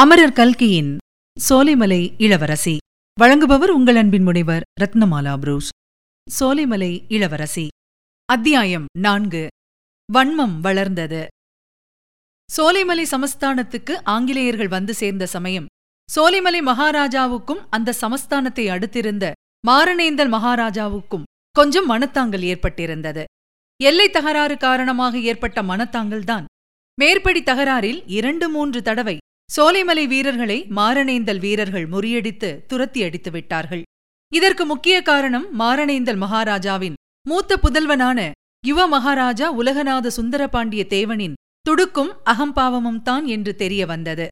அமரர் கல்கியின் சோலைமலை இளவரசி. வழங்குபவர் உங்கள் அன்பின் முனைவர் ரத்னமாலா புரூஸ். சோலைமலை இளவரசி. அத்தியாயம் நான்கு. வன்மம் வளர்ந்தது. சோலைமலை சமஸ்தானத்துக்கு ஆங்கிலேயர்கள் வந்து சேர்ந்த சமயம். சோலைமலை மகாராஜாவுக்கும் அந்த சமஸ்தானத்தை அடுத்திருந்த மாரணேந்தல் மகாராஜாவுக்கும் கொஞ்சம் மனத்தாங்கல் ஏற்பட்டிருந்தது. எல்லை தகராறு காரணமாக ஏற்பட்ட மனத்தாங்கல்தான் மேற்படி தகராறில் இரண்டு மூன்று தடவை சோலைமலை வீரர்களை மாரணேந்தல் வீரர்கள் முறியடித்து துரத்தி அடித்து விட்டார்கள். இதற்கு முக்கிய காரணம் மாரணேந்தல் மகாராஜாவின் மூத்த புதல்வனான யுவ மகாராஜா உலகநாத சுந்தரபாண்டிய தேவனின் துடுக்கும் அகம்பாவமும் தான் என்று தெரிய வந்தது.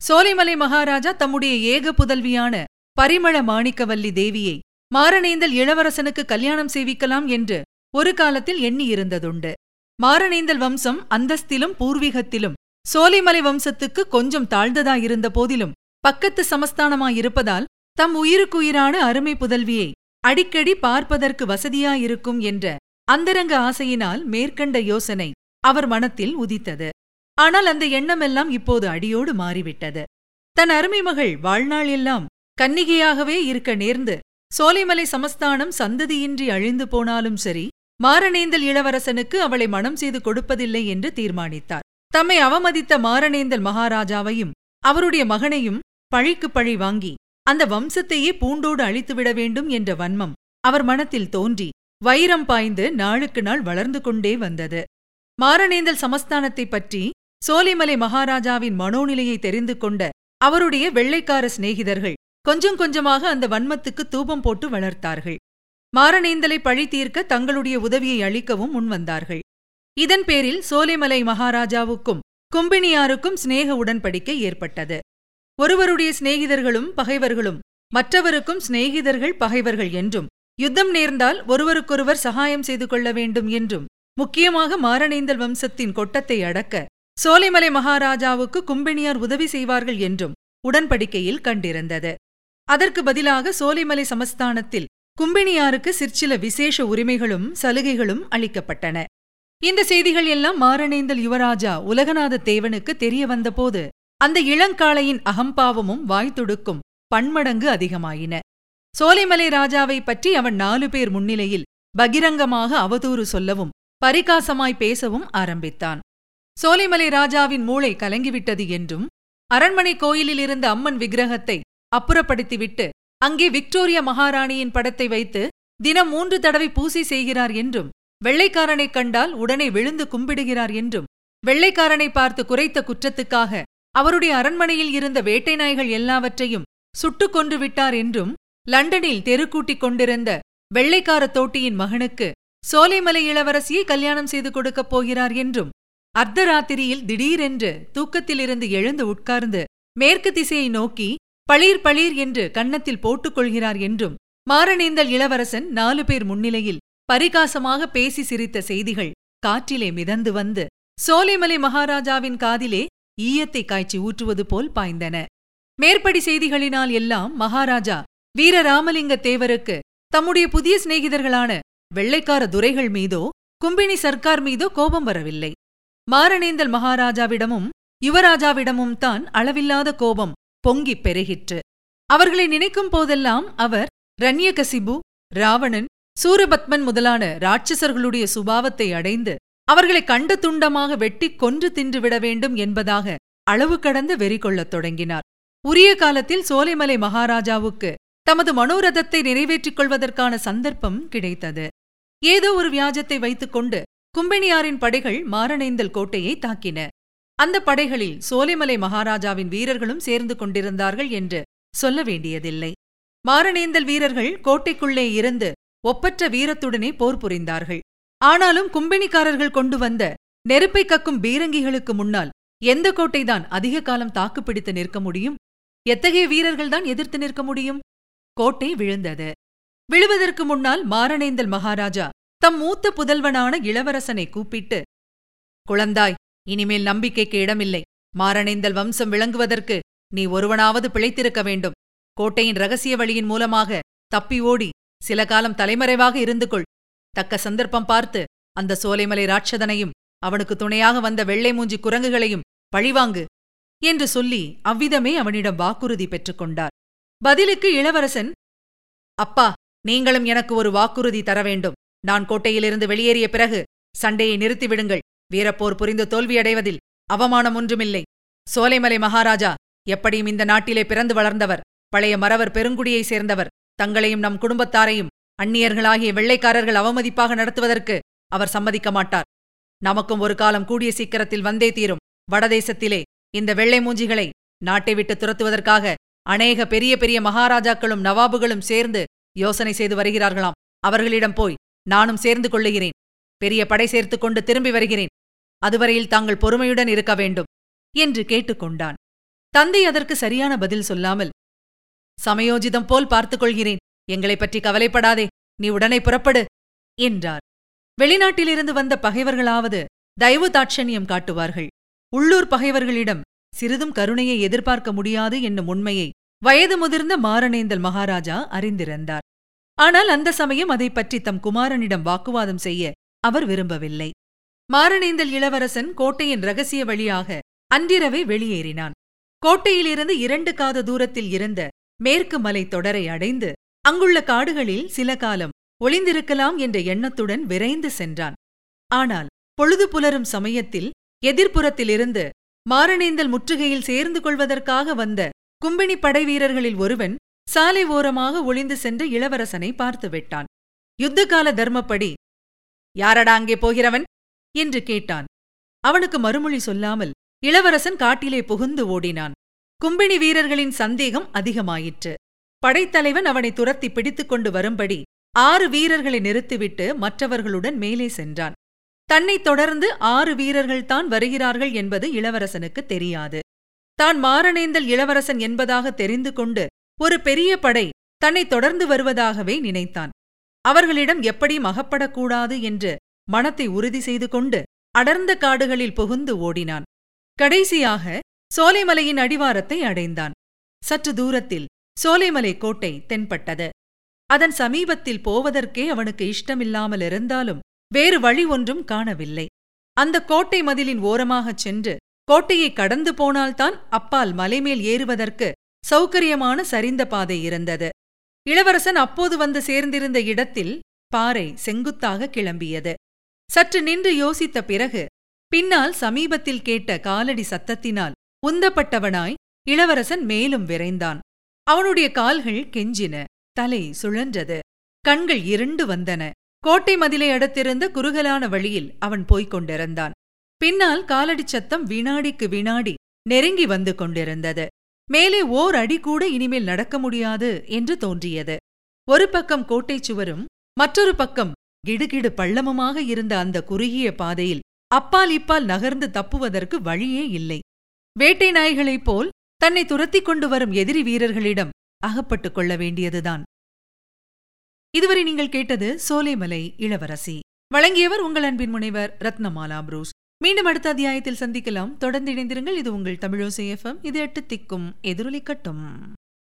சோலைமலை மகாராஜா தம்முடைய ஏக புதல்வியான பரிமள மாணிக்கவல்லி தேவியை மாரணேந்தல் இளவரசனுக்கு கல்யாணம் செய்விக்கலாம் என்று ஒரு காலத்தில் எண்ணியிருந்ததுண்டு. மாரணேந்தல் வம்சம் அந்தஸ்திலும் பூர்வீகத்திலும் சோலைமலை வம்சத்துக்கு கொஞ்சம் தாழ்ந்ததாயிருந்த போதிலும் பக்கத்து சமஸ்தானமாயிருப்பதால் தம் உயிருக்குயிரான அருமை புதல்வியை அடிக்கடி பார்ப்பதற்கு வசதியாயிருக்கும் என்ற அந்தரங்க ஆசையினால் மேற்கண்ட யோசனை அவர் மனத்தில் உதித்தது. ஆனால் அந்த எண்ணமெல்லாம் இப்போது அடியோடு மாறிவிட்டது. தன் அருமை மகள் வாழ்நாள் எல்லாம் கன்னிகையாகவே இருக்க நேர்ந்து சோலைமலை சமஸ்தானம் சந்ததியின்றி அழிந்து போனாலும் சரி மாரணேந்தல் இளவரசனுக்கு அவளை மனம் செய்து கொடுப்பதில்லை என்று தீர்மானித்தார். தம்மை அவமதித்த மாரணேந்தல் மகாராஜாவையும் அவருடைய மகனையும் பழிக்கு பழி வாங்கி அந்த வம்சத்தையே பூண்டோடு அழித்துவிட வேண்டும் என்ற வன்மம் அவர் மனத்தில் தோன்றி வைரம் பாய்ந்து நாளுக்கு நாள் வளர்ந்து கொண்டே வந்தது. மாரணேந்தல் சமஸ்தானத்தைப் பற்றி சோலைமலை மகாராஜாவின் மனோநிலையை தெரிந்து கொண்ட அவருடைய வெள்ளைக்கார சிநேகிதர்கள் கொஞ்சம் கொஞ்சமாக அந்த வன்மத்துக்கு தூபம் போட்டு வளர்த்தார்கள். மாரணேந்தலை பழி தீர்க்க தங்களுடைய உதவியை அளிக்கவும் முன்வந்தார்கள். இதன் பேரில் சோலைமலை மகாராஜாவுக்கும் கும்பினியாருக்கும் சிநேக உடன்படிக்கை ஏற்பட்டது. ஒருவருடைய சிநேகிதர்களும் பகைவர்களும் மற்றவருக்கும் சிநேகிதர்கள் பகைவர்கள் என்றும் யுத்தம் நேர்ந்தால் ஒருவருக்கொருவர் சகாயம் செய்து கொள்ள வேண்டும் என்றும் முக்கியமாக மாரணேந்தல் வம்சத்தின் கொட்டத்தை அடக்க சோலைமலை மகாராஜாவுக்கு கும்பினியார் உதவி செய்வார்கள் என்றும் உடன்படிக்கையில் கண்டிருந்தது. அதற்கு பதிலாக சோலைமலை சமஸ்தானத்தில் கும்பினியாருக்கு சிற்சில விசேஷ உரிமைகளும் சலுகைகளும் அளிக்கப்பட்டன. இந்த செய்திகள் எல்லாம் மாரணேந்தல் யுவராஜா உலகநாத தேவனுக்கு தெரிய வந்தபோது அந்த இளங்காளையின் அகம்பாவமும் வாய்த்துடுக்கும் பன்மடங்கு அதிகமாயின. சோலைமலை ராஜாவை பற்றி அவன் நாலு பேர் முன்னிலையில் பகிரங்கமாக அவதூறு சொல்லவும் பரிகாசமாய் பேசவும் ஆரம்பித்தான். சோலைமலை ராஜாவின் மூளை கலங்கிவிட்டது என்றும் அரண்மனை கோயிலில் இருந்த அம்மன் விக்கிரகத்தை அப்புறப்படுத்திவிட்டு அங்கே விக்டோரிய மகாராணியின் படத்தை வைத்து தினம் மூன்று தடவை பூசை செய்கிறார் என்றும் வெள்ளைக்காரனைக் கண்டால் உடனே விழுந்து கும்பிடுகிறார் என்றும் வெள்ளைக்காரனை பார்த்து குறைத்த குற்றத்துக்காக அவருடைய அரண்மனையில் இருந்த வேட்டை நாய்கள் எல்லாவற்றையும் சுட்டுக் கொன்று விட்டார் என்றும் லண்டனில் தெருக்கூட்டிக் கொண்டிருந்த வெள்ளைக்கார தோட்டியின் மகனுக்கு சோலைமலை இளவரசியை கல்யாணம் செய்து கொடுக்கப் போகிறார் என்றும் அர்த்தராத்திரியில் திடீரென்று தூக்கத்திலிருந்து எழுந்து உட்கார்ந்து மேற்கு திசையை நோக்கி பளீர் பளீர் என்று கன்னத்தில் போட்டுக் கொள்கிறார் என்றும் மாரணேந்தல் இளவரசன் நாலு பேர் முன்னிலையில் பரிகாசமாக பேசி சிரித்த செய்திகள் காற்றிலே மிதந்து வந்து சோலைமலை மகாராஜாவின் காதிலே ஈயத்தை காய்ச்சி ஊற்றுவது போல் பாய்ந்தன. மேற்படி செய்திகளினால் எல்லாம் மகாராஜா வீரராமலிங்க தேவருக்கு தம்முடைய புதிய சிநேகிதர்களான வெள்ளைக்கார துரைகள் மீதோ கும்பினி சர்க்கார் மீதோ கோபம் வரவில்லை. மாரணேந்தல் மகாராஜாவிடமும் யுவராஜாவிடமும் தான் அளவில்லாத கோபம் பொங்கிப் பெருகிற்று. அவர்களை நினைக்கும் போதெல்லாம் அவர் ரண்யகசிபு ராவணன் சூரபத்மன் முதலான ராட்சசர்களுடைய சுபாவத்தை அடைந்து அவர்களை கண்ட துண்டமாக வெட்டிக் கொன்று தின்றுவிட வேண்டும் என்பதாக அளவு கடந்து வெறி கொள்ளத் தொடங்கினார். உரிய காலத்தில் சோலைமலை மகாராஜாவுக்கு தமது மனோரதத்தை நிறைவேற்றிக் கொள்வதற்கான சந்தர்ப்பம் கிடைத்தது. ஏதோ ஒரு வியாஜத்தை வைத்துக்கொண்டு கும்பனியாரின் படைகள் மாரணேந்தல் கோட்டையை தாக்கின. அந்த படைகளில் சோலைமலை மகாராஜாவின் வீரர்களும் சேர்ந்து கொண்டிருந்தார்கள் என்று சொல்ல வேண்டியதில்லை. மாரணேந்தல் வீரர்கள் கோட்டைக்குள்ளே இருந்து ஒப்பற்ற வீரத்துடனே போர் புரிந்தார்கள். ஆனாலும் கும்பினிக்காரர்கள் கொண்டு வந்த நெருப்பை கக்கும் பீரங்கிகளுக்கு முன்னால் எந்த கோட்டைதான் அதிக காலம் தாக்குப்பிடித்து நிற்க முடியும்? எத்தகைய வீரர்கள்தான் எதிர்த்து நிற்க முடியும்? கோட்டை விழுந்தது. விழுவதற்கு முன்னால் மாரணேந்தல் மகாராஜா தம் மூத்த புதல்வனான இளவரசனை கூப்பிட்டு குழந்தாய் இனிமேல் நம்பிக்கைக்கு இடமில்லை. மாரணேந்தல் வம்சம் விளங்குவதற்கு நீ ஒருவனாவது பிழைத்திருக்க வேண்டும். கோட்டையின் ரகசிய வழியின் மூலமாக தப்பி ஓடி சில காலம் தலைமறைவாக இருந்து கொள். தக்க சந்தர்ப்பம் பார்த்து அந்த சோலைமலை ராட்சதனையும் அவனுக்கு துணையாக வந்த வெள்ளை மூஞ்சி குரங்குகளையும் பழிவாங்கு என்று சொல்லி அவ்விதமே அவனிடம் வாக்குறுதி பெற்றுக்கொண்டார் பதிலுக்கு இளவரசன் அப்பா நீங்களும் எனக்கு ஒரு வாக்குறுதி தர வேண்டும். நான் கோட்டையிலிருந்து வெளியேறிய பிறகு சண்டையை நிறுத்திவிடுங்கள். வீரப்போர் புரிந்து தோல்வியடைவதில் அவமானம் ஒன்றுமில்லை. சோலைமலை மகாராஜா எப்படியும் இந்த நாட்டிலே பிறந்து வளர்ந்தவர். பழைய மறவர் பெருங்குடியைச் சேர்ந்தவர். தங்களையும் நம் குடும்பத்தாரையும் அந்நியர்களாகிய வெள்ளைக்காரர்கள் அவமதிப்பாக நடத்துவதற்கு அவர் சம்மதிக்க மாட்டார். நமக்கும் ஒரு காலம் கூடிய சீக்கிரத்தில் வந்தே தீரும். வடதேசத்திலே இந்த வெள்ளை மூஞ்சிகளை நாட்டை விட்டு துரத்துவதற்காக அநேக பெரிய பெரிய மகாராஜாக்களும் நவாபுகளும் சேர்ந்து யோசனை செய்து வருகிறார்களாம். அவர்களிடம் போய் நானும் சேர்ந்து கொள்ளுகிறேன். பெரிய படை சேர்த்துக் கொண்டு திரும்பி வருகிறேன். அதுவரையில் தாங்கள் பொறுமையுடன் இருக்க வேண்டும் என்று கேட்டுக்கொண்டான். தந்தை அதற்கு சரியான பதில் சொல்லாமல் சமயோஜிதம் போல் பார்த்துக் கொள்கிறேன் எங்களைப் பற்றி கவலைப்படாதே. நீ உடனே புறப்படு. என்றார். வெளிநாட்டிலிருந்து வந்த பகைவர்களாவது தயவு தாட்சண்யம் காட்டுவார்கள். உள்ளூர் பகைவர்களிடம் சிறிதும் கருணையை எதிர்பார்க்க முடியாது என்னும் உண்மையை வயது முதிர்ந்த மாரணேந்தல் மகாராஜா அறிந்திருந்தார். ஆனால் அந்த சமயம் அதைப் பற்றி தம் குமாரனிடம் வாக்குவாதம் செய்ய அவர் விரும்பவில்லை. மாரணேந்தல் இளவரசன் கோட்டையின் ரகசிய வழியாக அன்றிரவே வெளியேறினான். கோட்டையிலிருந்து இரண்டு காத தூரத்தில் இருந்த மேற்கு மலை தொடரை அடைந்து அங்குள்ள காடுகளில் சில காலம் ஒளிந்திருக்கலாம் என்ற எண்ணத்துடன் விரைந்து சென்றான். ஆனால் பொழுது புலரும் சமயத்தில் எதிர்ப்புறத்திலிருந்து மாரணேந்தல் முற்றுகையில் சேர்ந்து கொள்வதற்காக வந்த கும்பினி படை வீரர்களில் ஒருவன் சாலை ஓரமாக ஒளிந்து சென்று இளவரசனை பார்த்து விட்டான். யுத்தகால தர்மப்படி யாரடா அங்கே போகிறவன்? என்று கேட்டான். அவனுக்கு மறுமொழி சொல்லாமல் இளவரசன் காட்டிலே புகுந்து ஓடினான். கும்பினி வீரர்களின் சந்தேகம் அதிகமாயிற்று. படைத்தலைவன் அவனை துரத்தி பிடித்துக் கொண்டு வரும்படி ஆறு வீரர்களை நிறுத்திவிட்டு மற்றவர்களுடன் மேலே சென்றான். தன்னைத் தொடர்ந்து ஆறு வீரர்கள்தான் வருகிறார்கள் என்பது இளவரசனுக்கு தெரியாது. தான் மாரணேந்தல் இளவரசன் என்பதாக தெரிந்து கொண்டு ஒரு பெரிய படை தன்னை தொடர்ந்து வருவதாகவே நினைத்தான். அவர்களிடம் எப்படி அகப்படக்கூடாது என்று மனத்தை உறுதி செய்து கொண்டு அடர்ந்த காடுகளில் புகுந்து ஓடினான். கடைசியாக சோலைமலையின் அடிவாரத்தை அடைந்தான். சற்று தூரத்தில் சோலைமலை கோட்டை தென்பட்டது. அதன் சமீபத்தில் போவதற்கே அவனுக்கு இஷ்டமில்லாமல் இருந்தாலும் வேறு வழி ஒன்றும் காணவில்லை. அந்த கோட்டை மதிலின் ஓரமாகச் சென்று கோட்டையை கடந்து போனால்தான் அப்பால் மலைமேல் ஏறுவதற்கு சௌகரியமான சரிந்த பாதை இருந்தது. இளவரசன் அப்போது வந்து சேர்ந்திருந்த இடத்தில் பாறை செங்குத்தாக கிளம்பியது. சற்று நின்று யோசித்த பிறகு பின்னால் சமீபத்தில் கேட்ட காலடி சத்தத்தினால் உந்தப்பட்டவனாய் இளவரசன் மேலும் விரைந்தான். அவனுடைய கால்கள் கெஞ்சின. தலை சுழன்றது. கண்கள் இருண்டு வந்தன. கோட்டை மதிலை அடுத்திருந்த குறுகலான வழியில் அவன் போய்க் கொண்டிருந்தான். பின்னால் காலடிச் சத்தம் வினாடிக்கு வினாடி நெருங்கி வந்து கொண்டிருந்தது. மேலே ஓர் அடி கூட இனிமேல் நடக்க முடியாது என்று தோன்றியது. ஒரு பக்கம் கோட்டைச் சுவரும் மற்றொரு பக்கம் கிடுகிடு பள்ளமுமாக இருந்த அந்த குறுகிய பாதையில் அப்பால் இப்பால் நகர்ந்து தப்புவதற்கு வழியே இல்லை. வேட்டை நாய்களைப் போல் தன்னை துரத்திக் கொண்டு வரும் எதிரி வீரர்களிடம் அகப்பட்டுக் கொள்ள வேண்டியதுதான். இதுவரை நீங்கள் கேட்டது சோலைமலை இளவரசி. வழங்கியவர் உங்கள் அன்பின் முனைவர் ரத்னமாலா புரூஸ். மீண்டும் அடுத்த அத்தியாயத்தில் சந்திக்கலாம். தொடர்ந்து இணைந்திருங்கள். இது உங்கள் தமிழோசை எஃப்எம் இது எட்டு திக்கும் எதிரொலிக்கட்டும்